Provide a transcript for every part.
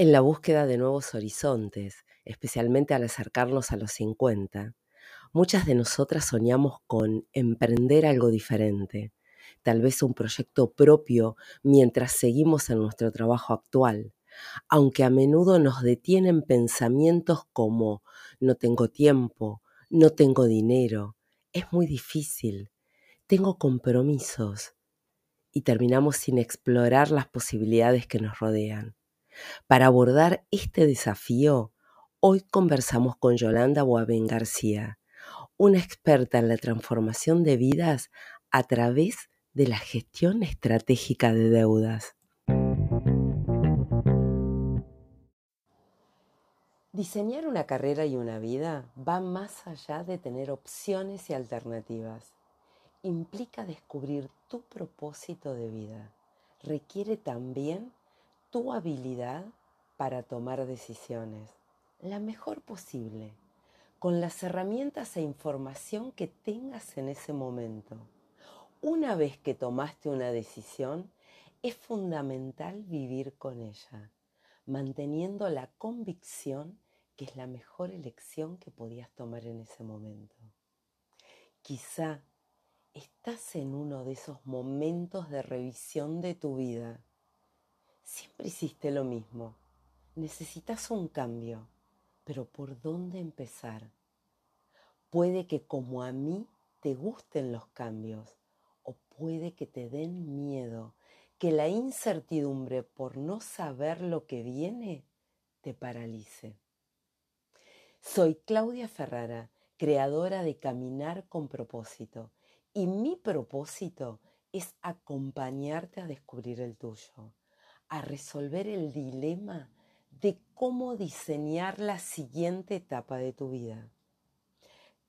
En la búsqueda de nuevos horizontes, especialmente al acercarnos a los 50, muchas de nosotras soñamos con emprender algo diferente, tal vez un proyecto propio mientras seguimos en nuestro trabajo actual, aunque a menudo nos detienen pensamientos como no tengo tiempo, no tengo dinero, es muy difícil, tengo compromisos y terminamos sin explorar las posibilidades que nos rodean. Para abordar este desafío, hoy conversamos con Yolanda Boaven García, una experta en la transformación de vidas a través de la gestión estratégica de deudas. Diseñar una carrera y una vida va más allá de tener opciones y alternativas. Implica descubrir tu propósito de vida. Requiere también tu habilidad para tomar decisiones, la mejor posible, con las herramientas e información que tengas en ese momento. Una vez que tomaste una decisión, es fundamental vivir con ella, manteniendo la convicción que es la mejor elección que podías tomar en ese momento. Quizá estás en uno de esos momentos de revisión de tu vida Siempre hiciste lo mismo. Necesitas un cambio, pero ¿por dónde empezar? Puede que como a mí te gusten los cambios o puede que te den miedo, que la incertidumbre por no saber lo que viene te paralice. Soy Claudia Ferrara, creadora de Caminar con propósito, y mi propósito es acompañarte a descubrir el tuyo a resolver el dilema de cómo diseñar la siguiente etapa de tu vida.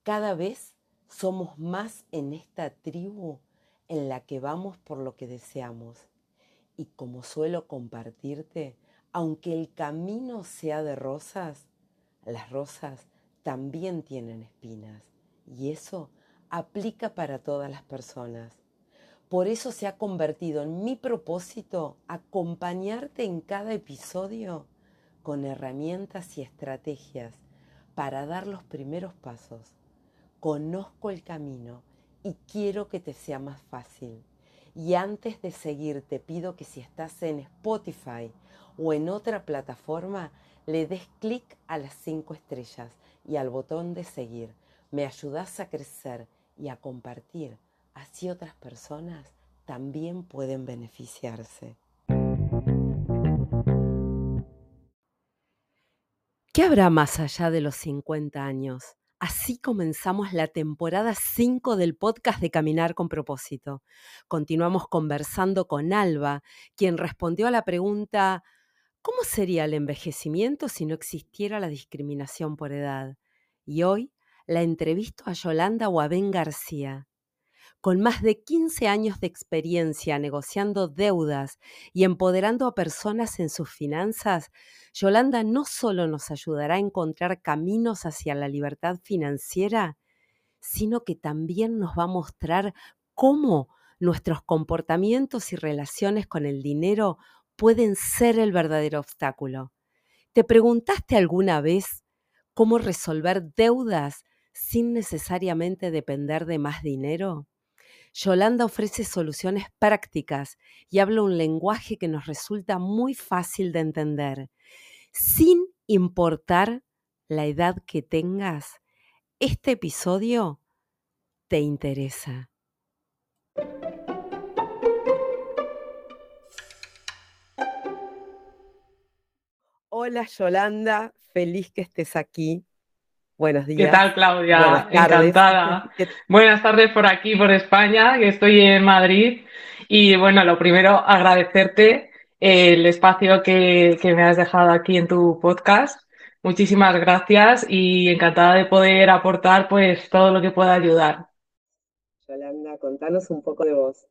Cada vez somos más en esta tribu en la que vamos por lo que deseamos. Y como suelo compartirte, aunque el camino sea de rosas, las rosas también tienen espinas. Y eso aplica para todas las personas. Por eso se ha convertido en mi propósito acompañarte en cada episodio con herramientas y estrategias para dar los primeros pasos. Conozco el camino y quiero que te sea más fácil. Y antes de seguir, te pido que si estás en Spotify o en otra plataforma, le des clic a las cinco estrellas y al botón de seguir. Me ayudas a crecer y a compartir así otras personas también pueden beneficiarse. ¿Qué habrá más allá de los 50 años? Así comenzamos la temporada 5 del podcast de Caminar con propósito. Continuamos conversando con Alba, quien respondió a la pregunta, ¿cómo sería el envejecimiento si no existiera la discriminación por edad? Y hoy la entrevisto a Yolanda Guabén García, con más de 15 años de experiencia negociando deudas y empoderando a personas en sus finanzas, Yolanda no solo nos ayudará a encontrar caminos hacia la libertad financiera, sino que también nos va a mostrar cómo nuestros comportamientos y relaciones con el dinero pueden ser el verdadero obstáculo. ¿Te preguntaste alguna vez cómo resolver deudas sin necesariamente depender de más dinero? Yolanda ofrece soluciones prácticas y habla un lenguaje que nos resulta muy fácil de entender. Sin importar la edad que tengas, este episodio te interesa. Hola Yolanda, feliz que estés aquí. Buenos días. ¿Qué tal, Claudia? Encantada. Buenas tardes por aquí, por España, que estoy en Madrid. Y bueno, lo primero, agradecerte el espacio que, me has dejado aquí en tu podcast. Muchísimas gracias y encantada de poder aportar pues todo lo que pueda ayudar. Yolanda, contanos un poco de vos.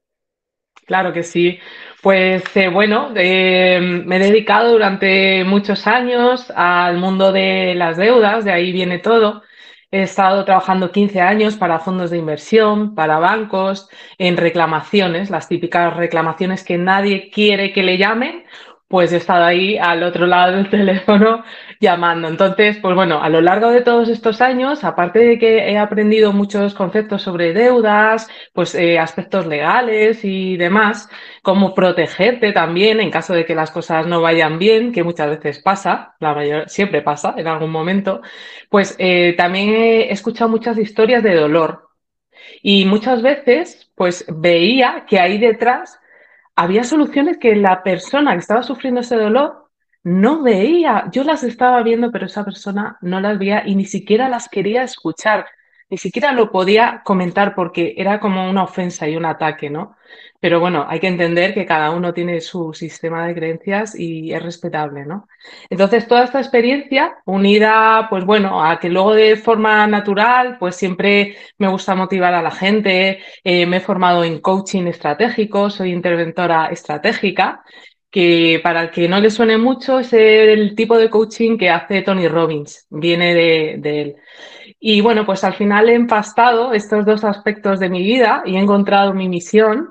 Claro que sí. Pues eh, bueno, eh, me he dedicado durante muchos años al mundo de las deudas, de ahí viene todo. He estado trabajando 15 años para fondos de inversión, para bancos, en reclamaciones, las típicas reclamaciones que nadie quiere que le llamen, pues he estado ahí al otro lado del teléfono llamando. Entonces, pues bueno, a lo largo de todos estos años, aparte de que he aprendido muchos conceptos sobre deudas, pues eh, aspectos legales y demás, cómo protegerte también en caso de que las cosas no vayan bien, que muchas veces pasa, la mayor, siempre pasa en algún momento, pues eh, también he escuchado muchas historias de dolor. Y muchas veces, pues veía que ahí detrás había soluciones que la persona que estaba sufriendo ese dolor no veía. Yo las estaba viendo, pero esa persona no las veía y ni siquiera las quería escuchar, ni siquiera lo podía comentar porque era como una ofensa y un ataque, ¿no? Pero bueno, hay que entender que cada uno tiene su sistema de creencias y es respetable, ¿no? Entonces, toda esta experiencia unida, pues bueno, a que luego de forma natural, pues siempre me gusta motivar a la gente, eh, me he formado en coaching estratégico, soy interventora estratégica, que para el que no le suene mucho es el tipo de coaching que hace Tony Robbins, viene de, de él. Y bueno, pues al final he empastado estos dos aspectos de mi vida y he encontrado mi misión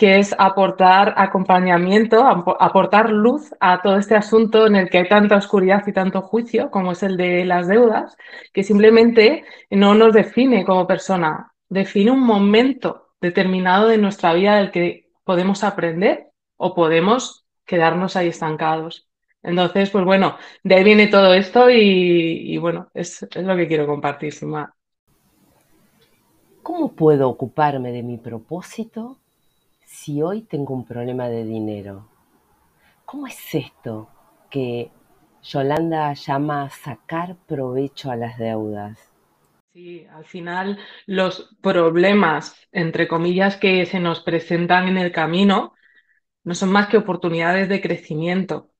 que es aportar acompañamiento, aportar luz a todo este asunto en el que hay tanta oscuridad y tanto juicio, como es el de las deudas, que simplemente no nos define como persona, define un momento determinado de nuestra vida del que podemos aprender o podemos quedarnos ahí estancados. Entonces, pues bueno, de ahí viene todo esto y, bueno, es, es, lo que quiero compartir, Sima. ¿Cómo puedo ocuparme de mi propósito si hoy tengo un problema de dinero? ¿Cómo es esto que Yolanda llama sacar provecho a las deudas? Sí, al final los problemas, entre comillas, que se nos presentan en el camino no son más que oportunidades de crecimiento.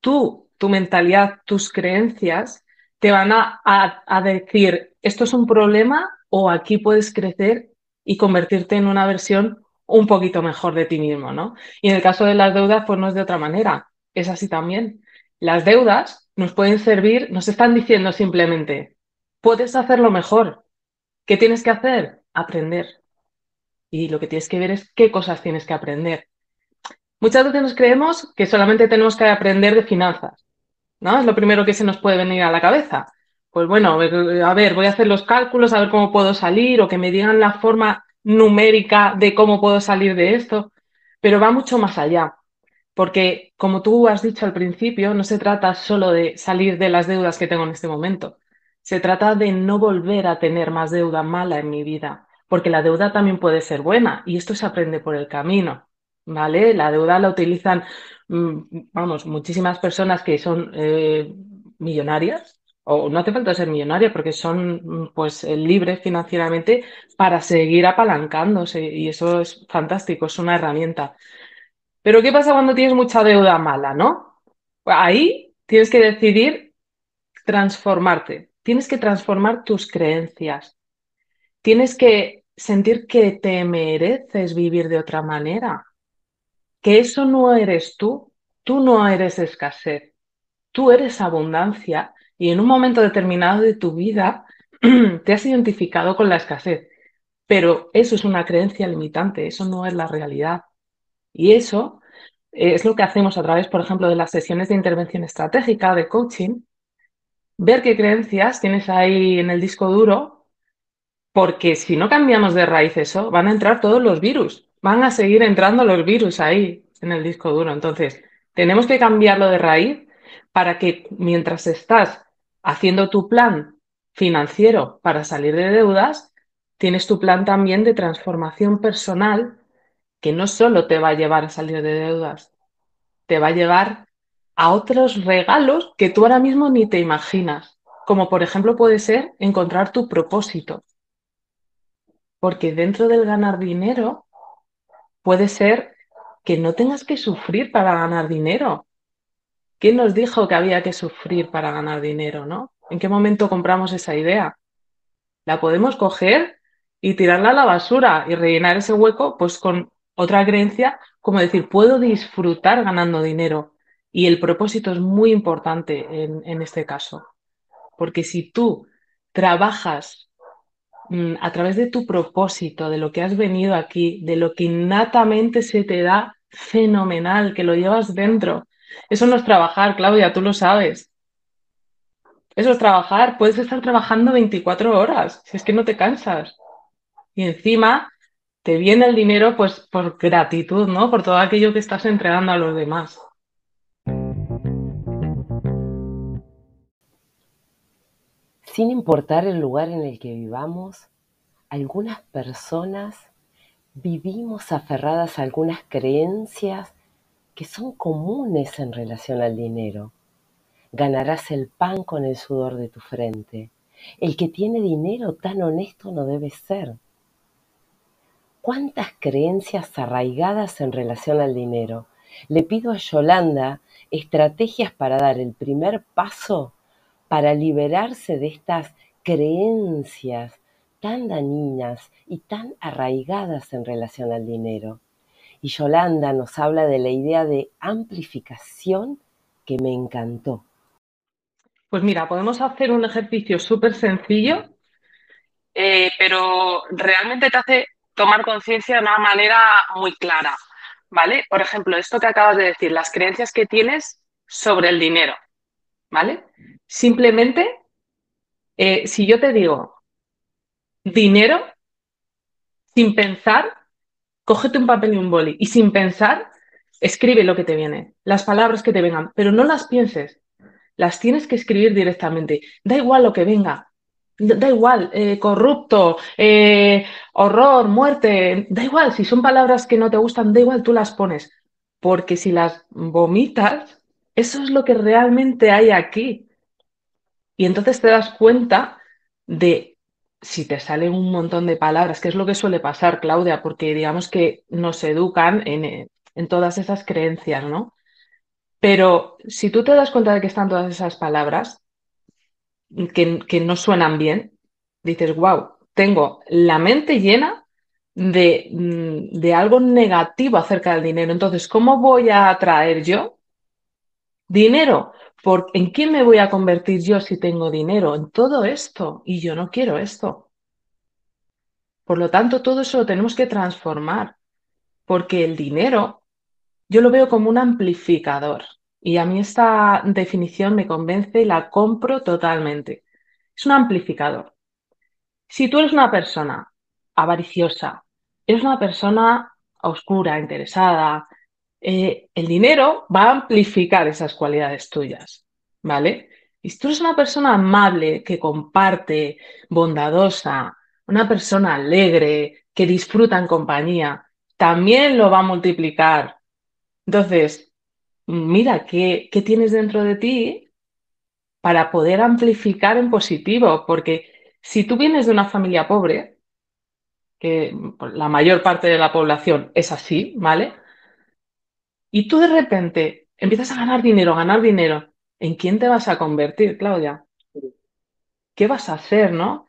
Tú, tu mentalidad, tus creencias te van a, decir, esto es un problema o aquí puedes crecer y convertirte en una versión un poquito mejor de ti mismo, ¿no? Y en el caso de las deudas, pues no es de otra manera, es así también. Las deudas nos pueden servir, nos están diciendo simplemente, puedes hacerlo mejor. ¿Qué tienes que hacer? Aprender. Y lo que tienes que ver es qué cosas tienes que aprender. Muchas veces nos creemos que solamente tenemos que aprender de finanzas, ¿no? Es lo primero que se nos puede venir a la cabeza. Pues bueno, a ver, voy a hacer los cálculos, a ver cómo puedo salir o que me digan la forma numérica de cómo puedo salir de esto, pero va mucho más allá. Porque, como tú has dicho al principio, no se trata solo de salir de las deudas que tengo en este momento. Se trata de no volver a tener más deuda mala en mi vida, porque la deuda también puede ser buena y esto se aprende por el camino, ¿vale? La deuda la utilizan, mm, vamos, muchísimas personas que son eh, millonarias o no hace falta ser millonaria porque son mm, pues eh, libres financieramente para seguir apalancándose y eso es fantástico, es una herramienta. Pero ¿qué pasa cuando tienes mucha deuda mala, no? Ahí tienes que decidir transformarte, tienes que transformar tus creencias, tienes que sentir que te mereces vivir de otra manera, que eso no eres tú, tú no eres escasez, tú eres abundancia y en un momento determinado de tu vida te has identificado con la escasez. Pero eso es una creencia limitante, eso no es la realidad. Y eso es lo que hacemos a través, por ejemplo, de las sesiones de intervención estratégica, de coaching, ver qué creencias tienes ahí en el disco duro, porque si no cambiamos de raíz eso, van a entrar todos los virus, van a seguir entrando los virus ahí en el disco duro. Entonces, tenemos que cambiarlo de raíz para que mientras estás haciendo tu plan financiero para salir de deudas, tienes tu plan también de transformación personal que no solo te va a llevar a salir de deudas, te va a llevar a otros regalos que tú ahora mismo ni te imaginas, como por ejemplo puede ser encontrar tu propósito. Porque dentro del ganar dinero puede ser que no tengas que sufrir para ganar dinero, ¿Quién nos dijo que había que sufrir para ganar dinero, no? ¿En qué momento compramos esa idea? La podemos coger y tirarla a la basura y rellenar ese hueco pues con otra creencia, como decir, puedo disfrutar ganando dinero. Y el propósito es muy importante en, en este caso. Porque si tú trabajas a través de tu propósito, de lo que has venido aquí, de lo que innatamente se te da fenomenal, que lo llevas dentro, Eso no es trabajar, Claudia, tú lo sabes. Eso es trabajar, puedes estar trabajando 24 horas, si es que no te cansas. Y encima te viene el dinero pues por gratitud, ¿no? Por todo aquello que estás entregando a los demás. Sin importar el lugar en el que vivamos, algunas personas vivimos aferradas a algunas creencias que son comunes en relación al dinero. Ganarás el pan con el sudor de tu frente. El que tiene dinero tan honesto no debe ser. ¿Cuántas creencias arraigadas en relación al dinero? Le pido a Yolanda estrategias para dar el primer paso para liberarse de estas creencias tan dañinas y tan arraigadas en relación al dinero. Y Yolanda nos habla de la idea de amplificación que me encantó. Pues mira, podemos hacer un ejercicio súper sencillo, eh, pero realmente te hace tomar conciencia de una manera muy clara, ¿vale? Por ejemplo, esto que acabas de decir, las creencias que tienes sobre el dinero, ¿vale? Simplemente, eh, si yo te digo dinero, sin pensar, cógete un papel y un boli y sin pensar, escribe lo que te viene, las palabras que te vengan, pero no las pienses, las tienes que escribir directamente. Da igual lo que venga, da igual, eh, corrupto, eh, horror, muerte, da igual, si son palabras que no te gustan, da igual, tú las pones, porque si las vomitas, eso es lo que realmente hay aquí. Y entonces te das cuenta de si te salen un montón de palabras, que es lo que suele pasar, Claudia, porque digamos que nos educan en, en todas esas creencias, ¿no? Pero si tú te das cuenta de que están todas esas palabras, que, no suenan bien, dices, wow, tengo la mente llena de, mm, de, algo negativo acerca del dinero. Entonces, ¿cómo voy a atraer yo dinero? ¿Por, ¿En quién me voy a convertir yo si tengo dinero? En todo esto. Y yo no quiero esto. Por lo tanto, todo eso lo tenemos que transformar. Porque el dinero yo lo veo como un amplificador. Y a mí esta definición me convence y la compro totalmente. Es un amplificador. Si tú eres una persona avariciosa, eres una persona oscura, interesada, eh, el dinero va a amplificar esas cualidades tuyas, ¿vale? Y si tú eres una persona amable, que comparte, bondadosa, una persona alegre, que disfruta en compañía, también lo va a multiplicar. Entonces, mira qué, tienes dentro de ti para poder amplificar en positivo, porque si tú vienes de una familia pobre, que la mayor parte de la población es así, ¿vale? Y tú de repente empiezas a ganar dinero, ganar dinero, ¿en quién te vas a convertir, Claudia? ¿Qué vas a hacer, no?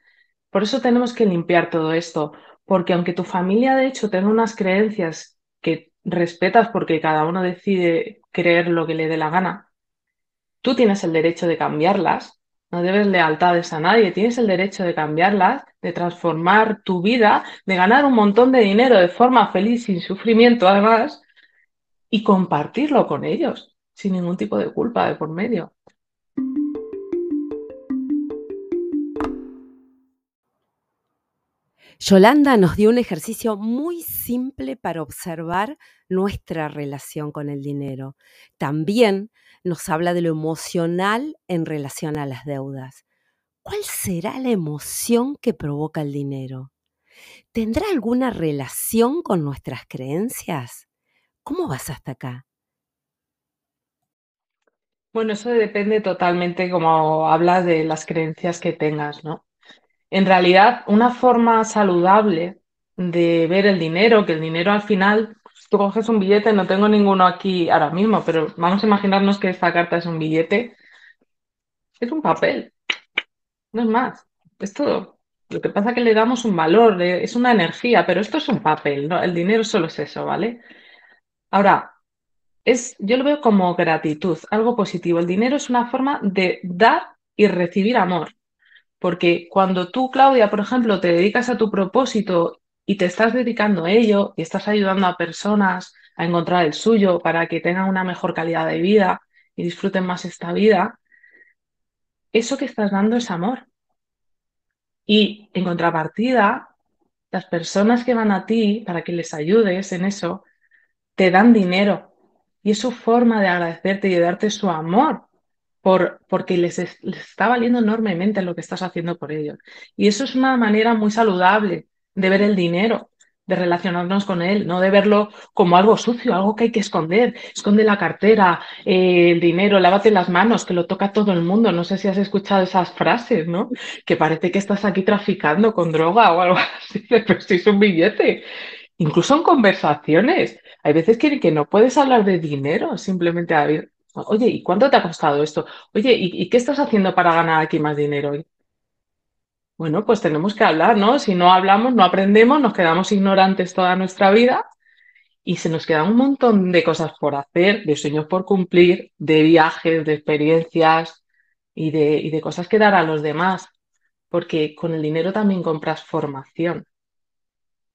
Por eso tenemos que limpiar todo esto, porque aunque tu familia de hecho tenga unas creencias que respetas porque cada uno decide creer lo que le dé la gana. Tú tienes el derecho de cambiarlas, no debes lealtades a nadie, tienes el derecho de cambiarlas, de transformar tu vida, de ganar un montón de dinero de forma feliz, sin sufrimiento además, y compartirlo con ellos, sin ningún tipo de culpa de por medio. Yolanda nos dio un ejercicio muy simple para observar nuestra relación con el dinero. También nos habla de lo emocional en relación a las deudas. ¿Cuál será la emoción que provoca el dinero? ¿Tendrá alguna relación con nuestras creencias? ¿Cómo vas hasta acá? Bueno, eso depende totalmente, como hablas, de las creencias que tengas, ¿no? En realidad, una forma saludable de ver el dinero, que el dinero al final, tú coges un billete, no tengo ninguno aquí ahora mismo, pero vamos a imaginarnos que esta carta es un billete, es un papel, no es más, es todo. Lo que pasa es que le damos un valor, es una energía, pero esto es un papel, ¿no? El dinero solo es eso, ¿vale? Ahora, es, yo lo veo como gratitud, algo positivo. El dinero es una forma de dar y recibir amor. Porque cuando tú, Claudia, por ejemplo, te dedicas a tu propósito y te estás dedicando a ello y estás ayudando a personas a encontrar el suyo, para que tengan una mejor calidad de vida y disfruten más esta vida, eso que estás dando es amor. Y en contrapartida, las personas que van a ti para que les ayudes en eso, te dan dinero. Y es su forma de agradecerte y de darte su amor, por, porque les, está valiendo enormemente lo que estás haciendo por ellos. Y eso es una manera muy saludable de ver el dinero de relacionarnos con él, no de verlo como algo sucio, algo que hay que esconder. Esconde la cartera, eh, el dinero, lávate las manos, que lo toca todo el mundo. No sé si has escuchado esas frases, ¿no? Que parece que estás aquí traficando con droga o algo así, pero si es un billete. Incluso en conversaciones. Hay veces que, que no puedes hablar de dinero, simplemente a ver, oye, ¿y cuánto te ha costado esto? Oye, ¿y, ¿y qué estás haciendo para ganar aquí más dinero? Bueno, pues tenemos que hablar, ¿no? Si no hablamos, no aprendemos, nos quedamos ignorantes toda nuestra vida y se nos quedan un montón de cosas por hacer, de sueños por cumplir, de viajes, de experiencias y de, y de cosas que dar a los demás, porque con el dinero también compras formación.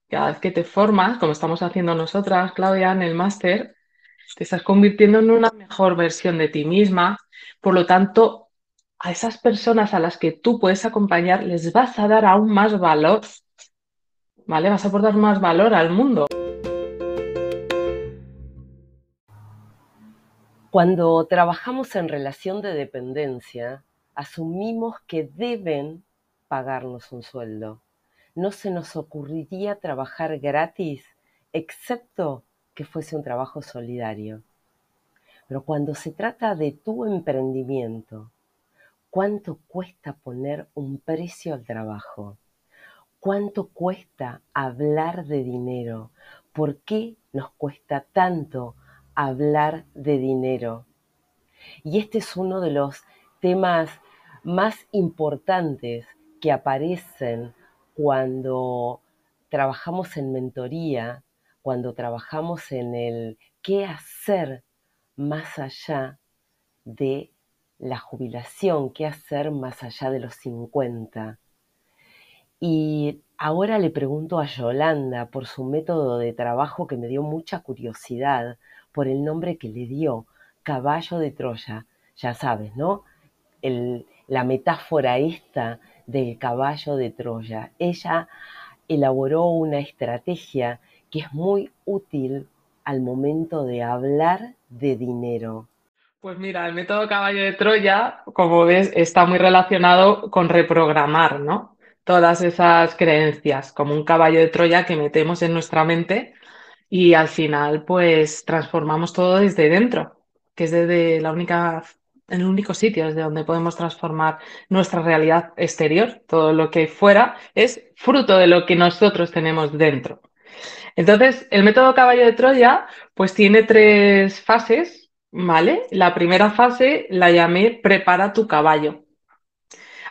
Cada vez que te formas, como estamos haciendo nosotras, Claudia, en el máster, te estás convirtiendo en una mejor versión de ti misma, por lo tanto, a esas personas a las que tú puedes acompañar les vas a dar aún más valor, ¿vale? Vas a aportar más valor al mundo. Cuando trabajamos en relación de dependencia, asumimos que deben pagarnos un sueldo. No se nos ocurriría trabajar gratis, excepto que fuese un trabajo solidario. Pero cuando se trata de tu emprendimiento, ¿Cuánto cuesta poner un precio al trabajo? ¿Cuánto cuesta hablar de dinero? ¿Por qué nos cuesta tanto hablar de dinero? Y este es uno de los temas más importantes que aparecen cuando trabajamos en mentoría, cuando trabajamos en el qué hacer más allá de la jubilación, qué hacer más allá de los 50. Y ahora le pregunto a Yolanda por su método de trabajo que me dio mucha curiosidad, por el nombre que le dio, caballo de Troya. Ya sabes, ¿no? la metáfora esta del caballo de Troya. Ella elaboró una estrategia que es muy útil al momento de hablar de dinero. Pues mira, el método caballo de Troya, como ves, está muy relacionado con reprogramar, ¿no? Todas esas creencias, como un caballo de Troya que metemos en nuestra mente y al final, pues transformamos todo desde dentro, que es desde la única, el único sitio desde donde podemos transformar nuestra realidad exterior. Todo lo que fuera es fruto de lo que nosotros tenemos dentro. Entonces, el método caballo de Troya, pues tiene tres fases ¿vale? La primera fase la llamé prepara tu caballo.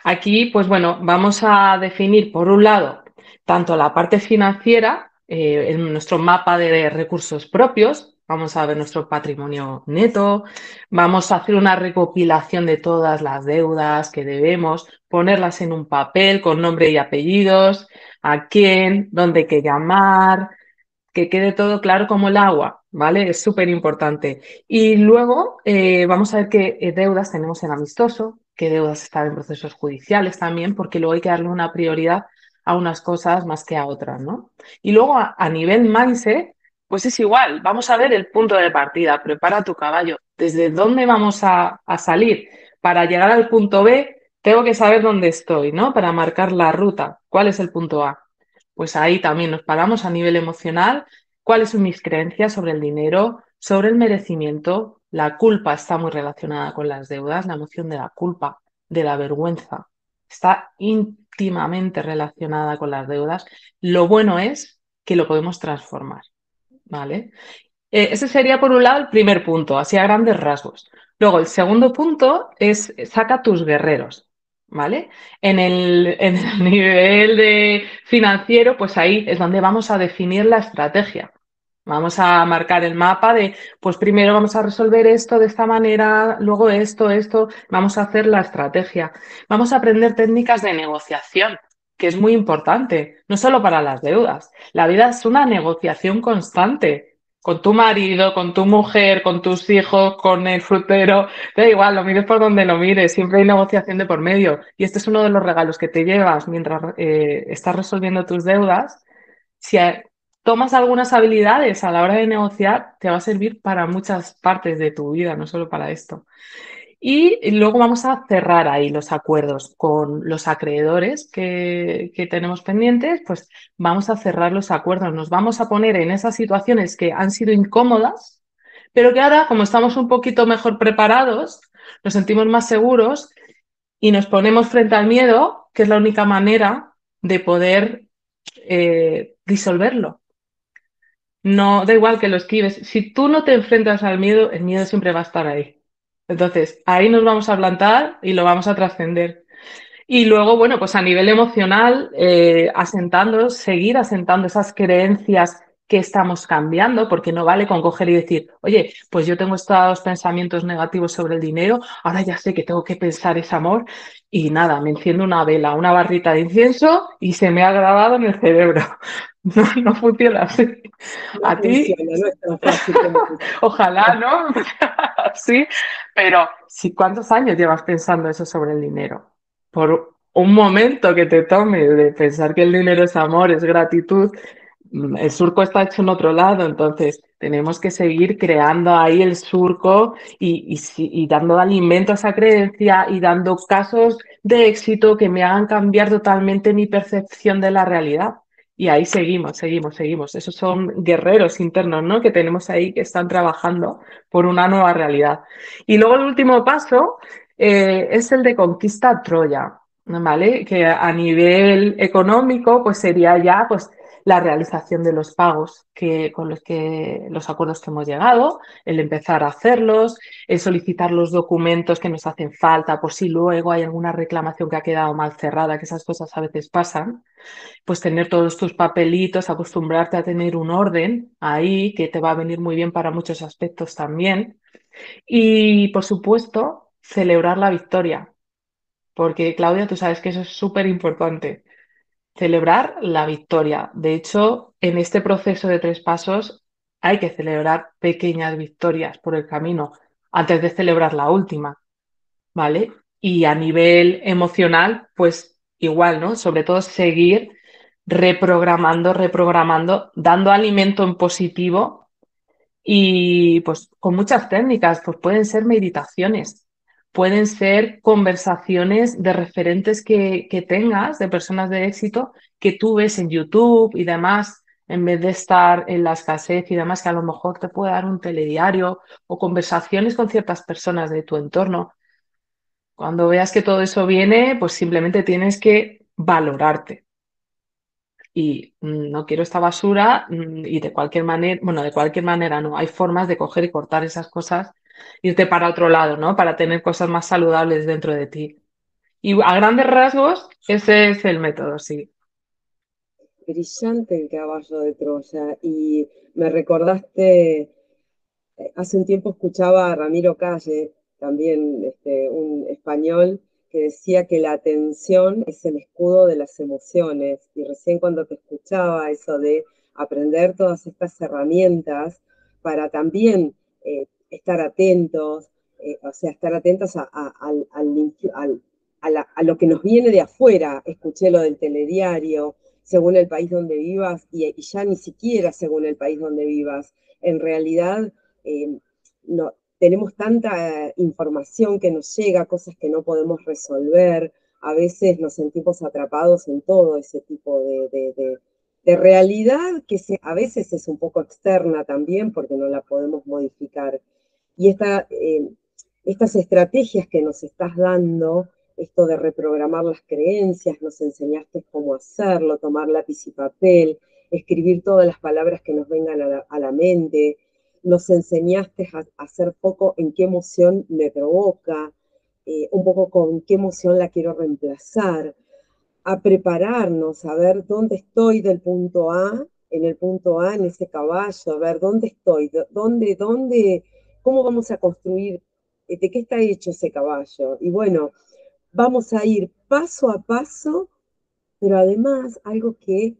Aquí, pues bueno, vamos a definir por un lado tanto la parte financiera, eh, en nuestro mapa de recursos propios, vamos a ver nuestro patrimonio neto, vamos a hacer una recopilación de todas las deudas que debemos, ponerlas en un papel con nombre y apellidos, a quién, dónde que llamar, que quede todo claro como el agua, ¿vale? Es súper importante. Y luego eh, vamos a ver qué eh, deudas tenemos en amistoso, qué deudas están en procesos judiciales también, porque luego hay que darle una prioridad a unas cosas más que a otras, ¿no? Y luego a, nivel mindset, pues es igual, vamos a ver el punto de partida, prepara tu caballo, desde dónde vamos a, a salir. Para llegar al punto B, tengo que saber dónde estoy, ¿no? Para marcar la ruta. ¿Cuál es el punto A? pues ahí también nos paramos a nivel emocional, cuáles son mis creencias sobre el dinero, sobre el merecimiento. La culpa está muy relacionada con las deudas, la emoción de la culpa, de la vergüenza, está íntimamente relacionada con las deudas. Lo bueno es que lo podemos transformar, ¿vale? Eh, ese sería por un lado el primer punto, así a grandes rasgos. Luego, el segundo punto es saca tus guerreros. ¿vale? En el, en el nivel de financiero, pues ahí es donde vamos a definir la estrategia. Vamos a marcar el mapa de, pues primero vamos a resolver esto de esta manera, luego esto, esto, vamos a hacer la estrategia. Vamos a aprender técnicas de negociación, que es muy importante, no solo para las deudas. La vida es una negociación constante con tu marido, con tu mujer, con tus hijos, con el frutero, da igual, lo mires por donde lo mires, siempre hay negociación de por medio. Y este es uno de los regalos que te llevas mientras eh, estás resolviendo tus deudas. Si tomas algunas habilidades a la hora de negociar, te va a servir para muchas partes de tu vida, no solo para esto. Y luego vamos a cerrar ahí los acuerdos con los acreedores que, tenemos pendientes, pues vamos a cerrar los acuerdos, nos vamos a poner en esas situaciones que han sido incómodas, pero que ahora, como estamos un poquito mejor preparados, nos sentimos más seguros y nos ponemos frente al miedo, que es la única manera de poder eh, disolverlo. No, da igual que lo esquives. Si tú no te enfrentas al miedo, el miedo siempre va a estar ahí. Entonces, ahí nos vamos a plantar y lo vamos a trascender. Y luego, bueno, pues a nivel emocional, eh, asentando, seguir asentando esas creencias que estamos cambiando, porque no vale con coger y decir, oye, pues yo tengo estos pensamientos negativos sobre el dinero, ahora ya sé que tengo que pensar ese amor y nada, me enciendo una vela, una barrita de incienso y se me ha grabado en el cerebro. No, no funciona así. a ti. Ojalá, ¿no? sí, pero si ¿cuántos años llevas pensando eso sobre el dinero? Por un momento que te tome de pensar que el dinero es amor, es gratitud, Mm, el surco está hecho en otro lado, entonces tenemos que seguir creando ahí el surco y, dando alimento a esa creencia y dando casos de éxito que me hagan cambiar totalmente mi percepción de la realidad. Y ahí seguimos, seguimos, seguimos. Esos son guerreros internos, ¿no? Que tenemos ahí que están trabajando por una nueva realidad. Y luego el último paso eh, es el de conquista Troya, ¿vale? Que a nivel económico, pues sería ya, pues, la realización de los pagos que, con los que los acuerdos que hemos llegado, el empezar a hacerlos, el solicitar los documentos que nos hacen falta, por si luego hay alguna reclamación que ha quedado mal cerrada, que esas cosas a veces pasan, pues tener todos tus papelitos, acostumbrarte a tener un orden ahí, que te va a venir muy bien para muchos aspectos también. Y, por supuesto, celebrar la victoria. Porque, Claudia, tú sabes que eso es súper importante celebrar la victoria. De hecho, en este proceso de tres pasos hay que celebrar pequeñas victorias por el camino antes de celebrar la última, ¿vale? Y a nivel emocional, pues igual, ¿no? Sobre todo seguir reprogramando, reprogramando, dando alimento en positivo y pues con muchas técnicas, pues pueden ser meditaciones, pueden ser conversaciones de referentes que, tengas, de personas de éxito, que tú ves en YouTube y demás, en vez de estar en la escasez y demás, que a lo mejor te puede dar un telediario o conversaciones con ciertas personas de tu entorno. Cuando veas que todo eso viene, pues simplemente tienes que valorarte. Y mm, no quiero esta basura mm, y de cualquier manera, bueno, de cualquier manera no, hay formas de coger y cortar esas cosas irte para otro lado, ¿no? Para tener cosas más saludables dentro de ti. Y a grandes rasgos, ese es el método, sí. Brillante el caballo de Troya. Y me recordaste, eh, hace un tiempo escuchaba a Ramiro Calle, también este, un español, que decía que la atención es el escudo de las emociones. Y recién cuando te escuchaba eso de aprender todas estas herramientas para también eh, estar atentos, eh, o sea, estar atentos a, lo que nos viene de afuera. Escuché lo del telediario, según el país donde vivas, y, ya ni siquiera según el país donde vivas. En realidad, em, no, tenemos tanta información que nos llega, cosas que no podemos resolver. A veces nos sentimos atrapados en todo ese tipo de, realidad que a veces es un poco externa también porque no la podemos modificar. Y eh, estas estrategias que nos estás dando, esto de reprogramar las creencias, nos enseñaste cómo hacerlo, tomar lápiz y papel, escribir todas las palabras que nos vengan a la, mente, nos enseñaste a, hacer poco en qué emoción me provoca, eh, un poco con qué emoción la quiero reemplazar, a prepararnos, a ver dónde estoy del punto A, en el punto A, en ese caballo, a ver dónde estoy, dónde, dónde, cómo vamos a construir, de qué está hecho ese caballo. Y bueno, vamos a ir paso a paso, pero además algo que es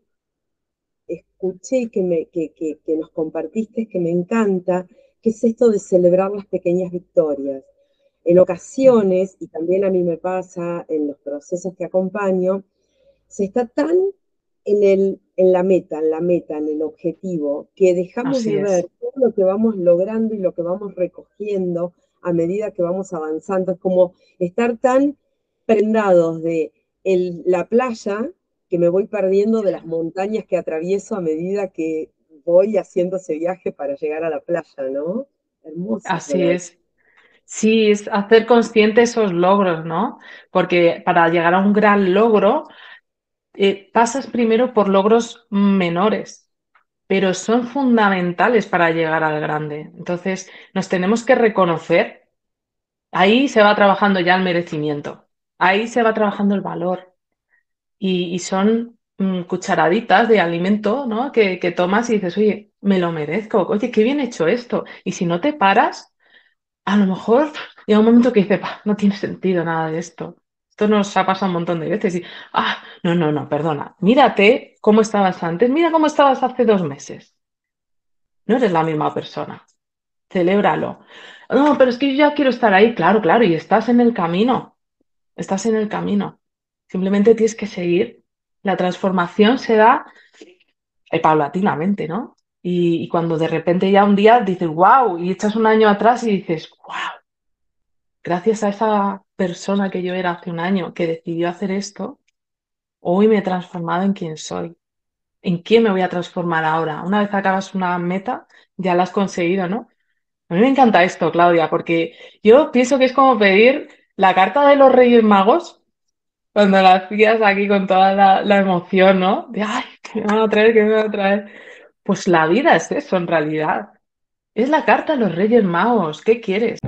escuché y que, me, que, que, que nos compartiste, que me encanta, que es esto de celebrar las pequeñas victorias. En ocasiones, y también a mí me pasa en los procesos que acompaño, se está tan en, el, en la meta, en la meta, en el objetivo, que dejamos de ver todo lo que vamos logrando y lo que vamos recogiendo a medida que vamos avanzando. Es como estar tan prendados de la playa que me voy perdiendo de las montañas que atravieso a medida que voy haciendo ese viaje para llegar a la playa, ¿no? Hermoso. Así es. Sí, es hacer consciente esos logros, ¿no? Porque para llegar a un gran logro, eh, pasas primero por logros menores, pero son fundamentales para llegar al grande. Entonces, nos tenemos que reconocer. Ahí se va trabajando ya el merecimiento, ahí se va trabajando el valor. Y, son mm, cucharaditas de alimento, ¿no? Que, que tomas y dices, oye, me lo merezco, oye, qué bien hecho esto. Y si no te paras, a lo mejor llega un momento que dice, no tiene sentido nada de esto. Esto nos ha pasado un montón de veces y, ah, no, no, no, perdona, mírate cómo estabas antes, mira cómo estabas hace dos meses. No eres la misma persona. Celébralo. No, pero es que yo ya quiero estar ahí, claro, claro, y estás en el camino. Estás en el camino. Simplemente tienes que seguir. La transformación se da eh, paulatinamente, ¿no? Y, cuando de repente ya un día dices, wow, y echas un año atrás y dices, wow, gracias a esa persona que yo era hace un año que decidió hacer esto, hoy me he transformado en quien soy. ¿En quién me voy a transformar ahora? Una vez acabas una meta, ya la has conseguido, ¿no? A mí me encanta esto, Claudia, porque yo pienso que es como pedir la carta de los Reyes Magos, cuando la hacías aquí con toda la, emoción, ¿no? De, ay, ¿qué me van a traer? ¿Qué me van a traer? Pues la vida es eso en realidad. Es la carta a los Reyes Magos. ¿Qué quieres?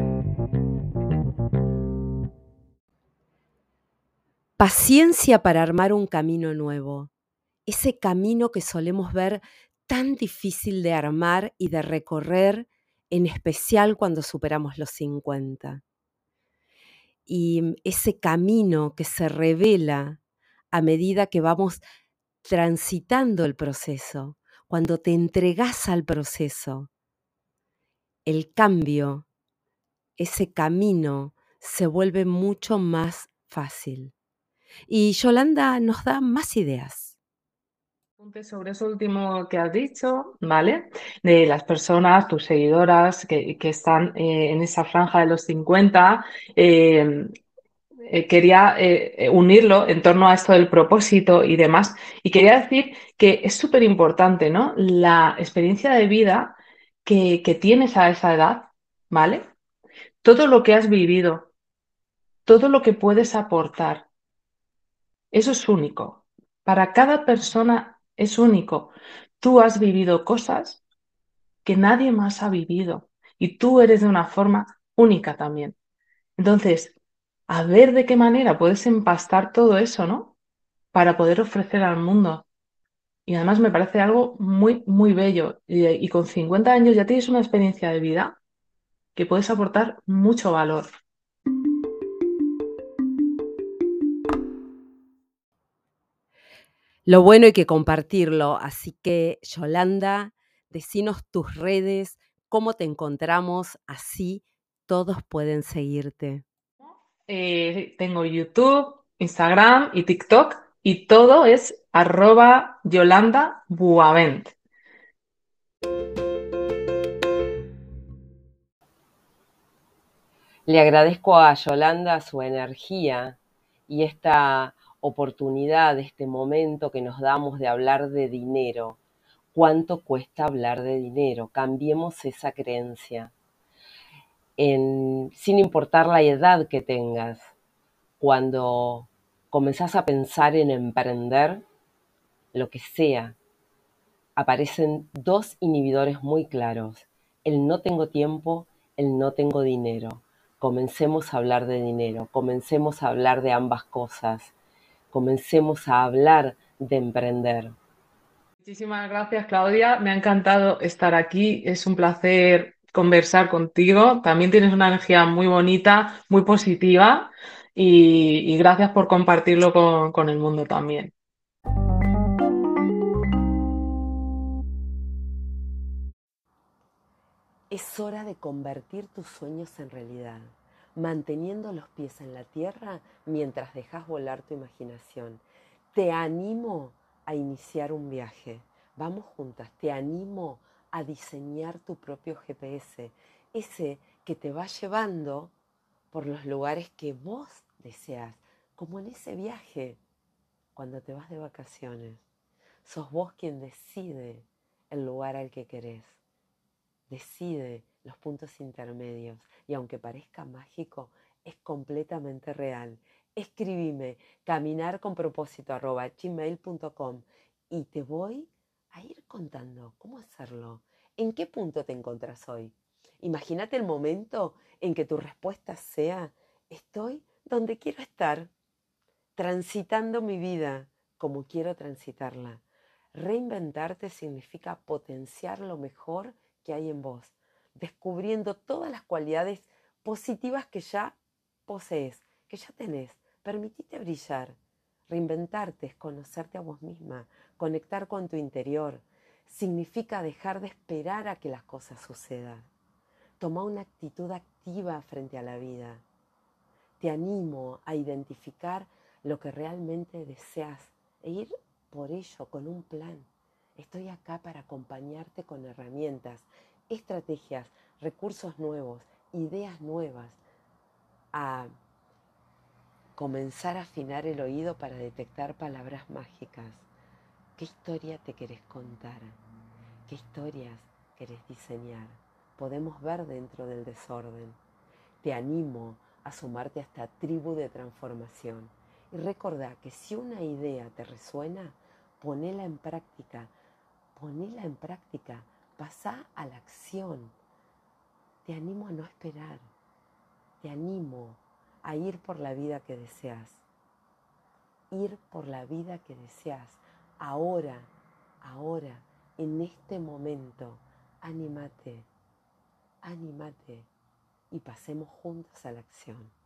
Paciencia para armar un camino nuevo. Ese camino que solemos ver tan difícil de armar y de recorrer, en especial cuando superamos los 50. Y ese camino que se revela a medida que vamos transitando el proceso, cuando te entregas al proceso, el cambio, ese camino se vuelve mucho más fácil. Y Yolanda nos da más ideas. Sobre eso último que has dicho, ¿vale? De las personas, tus seguidoras que, están eh, en esa franja de los 50, eh, quería eh, eh, unirlo en torno a esto del propósito y demás. Y quería decir que es súper importante, ¿no? La experiencia de vida que tienes a esa edad, ¿vale? Todo lo que has vivido, todo lo que puedes aportar, eso es único. Para cada persona es único. Tú has vivido cosas que nadie más ha vivido y tú eres de una forma única también. Entonces, a ver de qué manera puedes empastar todo eso, ¿no? Para poder ofrecer al mundo. Y además me parece algo muy, muy bello. Y, con 50 años ya tienes una experiencia de vida que puedes aportar mucho valor. Lo bueno hay que compartirlo. Así que, Yolanda, decinos tus redes, cómo te encontramos, así todos pueden seguirte. Eh, tengo YouTube, Instagram y TikTok y todo es arroba Yolanda Buavent. Le agradezco a Yolanda su energía y esta oportunidad, este momento que nos damos de hablar de dinero. ¿Cuánto cuesta hablar de dinero? Cambiemos esa creencia sin importar la edad que tengas, cuando comenzás a pensar en emprender, lo que sea, aparecen dos inhibidores muy claros, el no tengo tiempo, el no tengo dinero. Comencemos a hablar de dinero, comencemos a hablar de ambas cosas, comencemos a hablar de emprender. Muchísimas gracias, Claudia. Me ha encantado estar aquí. Es un placer conversar contigo. También tienes una energía muy bonita, muy positiva y, gracias por compartirlo con el mundo también. Es hora de convertir tus sueños en realidad manteniendo los pies en la tierra mientras dejas volar tu imaginación. Te animo a iniciar un viaje. Vamos juntas, te animo a diseñar tu propio GPS, ese que te va llevando por los lugares que vos deseas, como en ese viaje cuando te vas de vacaciones. Sos vos quien decide el lugar al que querés decide los puntos intermedios y aunque parezca mágico, es completamente real. Escribime caminar con propósito y te voy a ir contando cómo hacerlo. ¿En qué punto te encuentras hoy? Imagínate el momento en que tu respuesta sea, estoy donde quiero estar, transitando mi vida como quiero transitarla. Reinventarte significa potenciar lo mejor que hay en vos, descubriendo todas las cualidades positivas que ya posees, que ya tenés. Permitite brillar. Reinventarte conocerte a vos misma, conectar con tu interior. Significa dejar de esperar a que las cosas sucedan. Toma una actitud activa frente a la vida. Te animo a identificar lo que realmente deseas e ir por ello con un plan. Estoy acá para acompañarte con herramientas, estrategias, recursos nuevos, ideas nuevas, a comenzar a afinar el oído para detectar palabras mágicas. ¿Qué historia te querés contar? ¿Qué historias querés diseñar? Podemos ver dentro del desorden. Te animo a sumarte a esta tribu de transformación. Y recordá que si una idea te resuena, ponela en práctica ponela en práctica, pasa a la acción. Te animo a no esperar, te animo a ir por la vida que deseas, ir por la vida que deseas, ahora, ahora, en este momento, anímate, anímate y pasemos juntos a la acción.